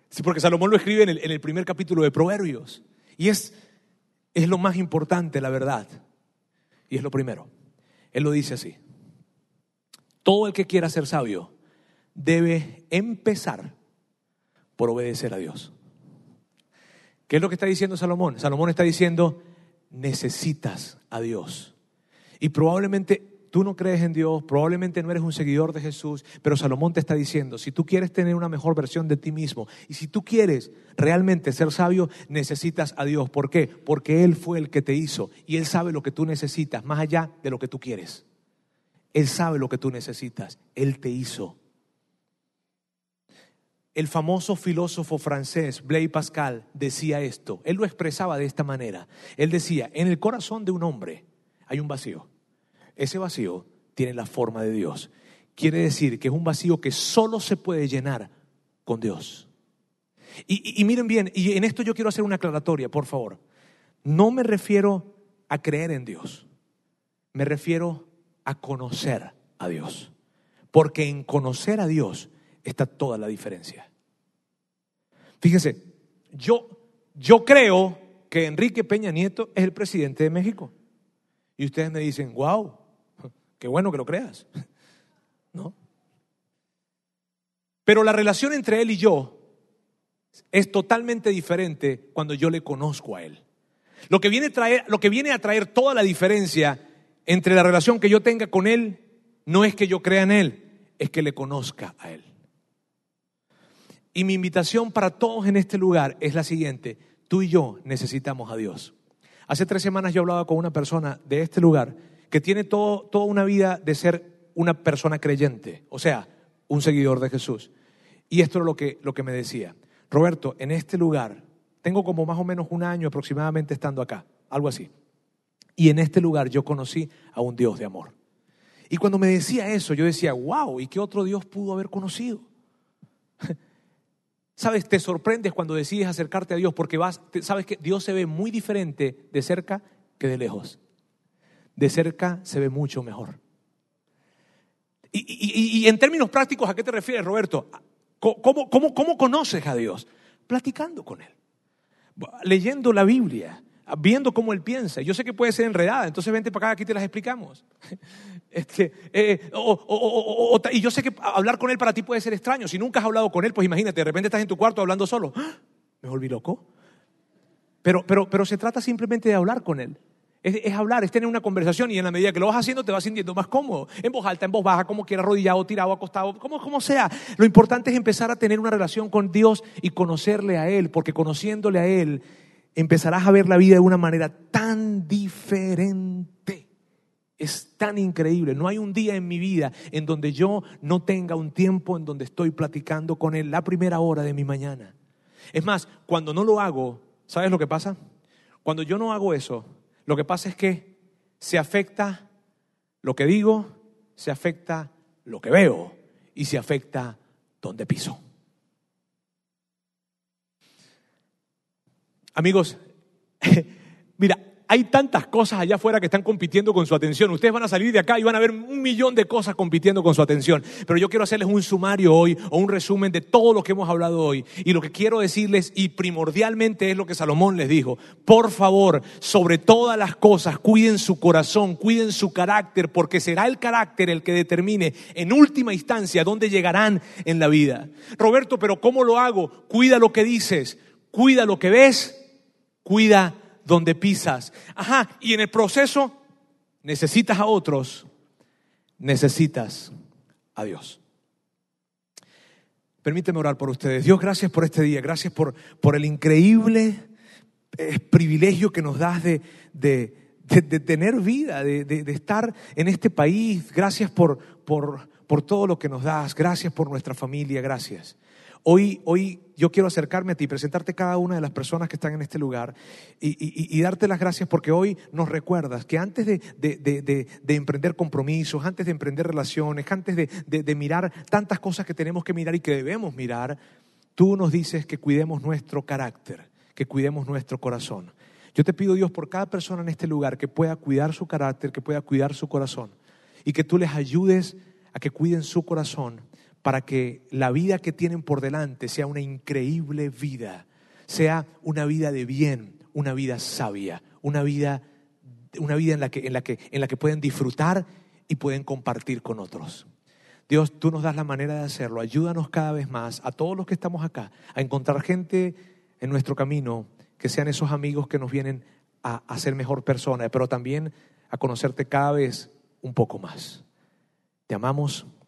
Sí, porque Salomón lo escribe en el, en el primer capítulo de Proverbios. Y es, es lo más importante, la verdad. Y es lo primero. Él lo dice así. Todo el que quiera ser sabio debe empezar por obedecer a Dios. ¿Qué es lo que está diciendo Salomón? Salomón está diciendo, necesitas a Dios. Y probablemente tú no crees en Dios, probablemente no eres un seguidor de Jesús, pero Salomón te está diciendo, si tú quieres tener una mejor versión de ti mismo y si tú quieres realmente ser sabio, necesitas a Dios. ¿Por qué? Porque Él fue el que te hizo y Él sabe lo que tú necesitas, más allá de lo que tú quieres. Él sabe lo que tú necesitas, Él te hizo. El famoso filósofo francés Blaise Pascal decía esto, él lo expresaba de esta manera. Él decía, en el corazón de un hombre hay un vacío. Ese vacío tiene la forma de Dios. Quiere decir que es un vacío que solo se puede llenar con Dios. Y, miren bien, y en esto yo quiero hacer una aclaratoria, por favor. No me refiero a creer en Dios, me refiero a conocer a Dios. Porque en conocer a Dios está toda la diferencia. Fíjense, yo, yo creo que Enrique Peña Nieto es el presidente de México. Y ustedes me dicen, wow, qué bueno que lo creas. ¿No? Pero la relación entre él y yo es totalmente diferente cuando yo le conozco a él. Lo que viene traer, lo que viene a traer toda la diferencia entre la relación que yo tenga con él no es que yo crea en él, es que le conozca a él. Y mi invitación para todos en este lugar es la siguiente. Tú y yo necesitamos a Dios. Hace tres semanas yo hablaba con una persona de este lugar que tiene todo, toda una vida de ser una persona creyente, o sea, un seguidor de Jesús. Y esto es lo que, lo que me decía. Roberto, en este lugar, tengo como más o menos un año aproximadamente estando acá, algo así. Y en este lugar yo conocí a un Dios de amor. Y cuando me decía eso, yo decía, wow, ¿y qué otro Dios pudo haber conocido? Sabes, te sorprendes cuando decides acercarte a Dios porque vas, sabes que Dios se ve muy diferente de cerca que de lejos. De cerca se ve mucho mejor. Y, en términos prácticos, ¿a qué te refieres, Roberto? ¿Cómo, cómo conoces a Dios? Platicando con Él, leyendo la Biblia, viendo cómo él piensa. Yo sé que puede ser enredada, entonces vente para acá, aquí te las explicamos. Este, eh, y yo sé que hablar con él para ti puede ser extraño. Si nunca has hablado con él, pues imagínate, de repente estás en tu cuarto hablando solo. ¡Ah! ¿Me volví loco? Pero, pero, pero se trata simplemente de hablar con él. Es, hablar, es tener una conversación y en la medida que lo vas haciendo te vas sintiendo más cómodo. En voz alta, en voz baja, como quiera, arrodillado, tirado, acostado, como, como sea. Lo importante es empezar a tener una relación con Dios y conocerle a Él, porque conociéndole a Él empezarás a ver la vida de una manera tan diferente. Es tan increíble. No hay un día en mi vida en donde yo no tenga un tiempo en donde estoy platicando con Él la primera hora de mi mañana. Es más, cuando no lo hago, ¿sabes lo que pasa? Cuando yo no hago eso, lo que pasa es que se afecta lo que digo, se afecta lo que veo y se afecta donde piso. Amigos, mira, hay tantas cosas allá afuera que están compitiendo con su atención. Ustedes van a salir de acá y van a ver un millón de cosas compitiendo con su atención. Pero yo quiero hacerles un sumario hoy o un resumen de todo lo que hemos hablado hoy. Y lo que quiero decirles, y primordialmente es lo que Salomón les dijo, por favor, sobre todas las cosas, cuiden su corazón, cuiden su carácter, porque será el carácter el que determine en última instancia dónde llegarán en la vida. Roberto, pero ¿cómo lo hago? Cuida lo que dices, cuida lo que ves cuida donde pisas. Ajá, y en el proceso necesitas a otros, necesitas a Dios. Permíteme orar por ustedes. Dios, gracias por este día, gracias por, por el increíble eh, privilegio que nos das de, de, tener vida, de, estar en este país. Gracias por, por, por todo lo que nos das, gracias por nuestra familia, gracias. Hoy, hoy yo quiero acercarme a ti, presentarte cada una de las personas que están en este lugar y, darte las gracias porque hoy nos recuerdas que antes de, emprender compromisos, antes de emprender relaciones, antes de mirar tantas cosas que tenemos que mirar y que debemos mirar, tú nos dices que cuidemos nuestro carácter, que cuidemos nuestro corazón. Yo te pido, Dios, por cada persona en este lugar que pueda cuidar su carácter, que pueda cuidar su corazón y que tú les ayudes a que cuiden su corazón para que la vida que tienen por delante sea una increíble vida, sea una vida de bien, una vida sabia, una vida, una vida en, la que, en, la que, en la que pueden disfrutar y pueden compartir con otros. Dios, tú nos das la manera de hacerlo. Ayúdanos cada vez más a todos los que estamos acá a encontrar gente en nuestro camino que sean esos amigos que nos vienen a, a ser mejor persona, pero también a conocerte cada vez un poco más. Te amamos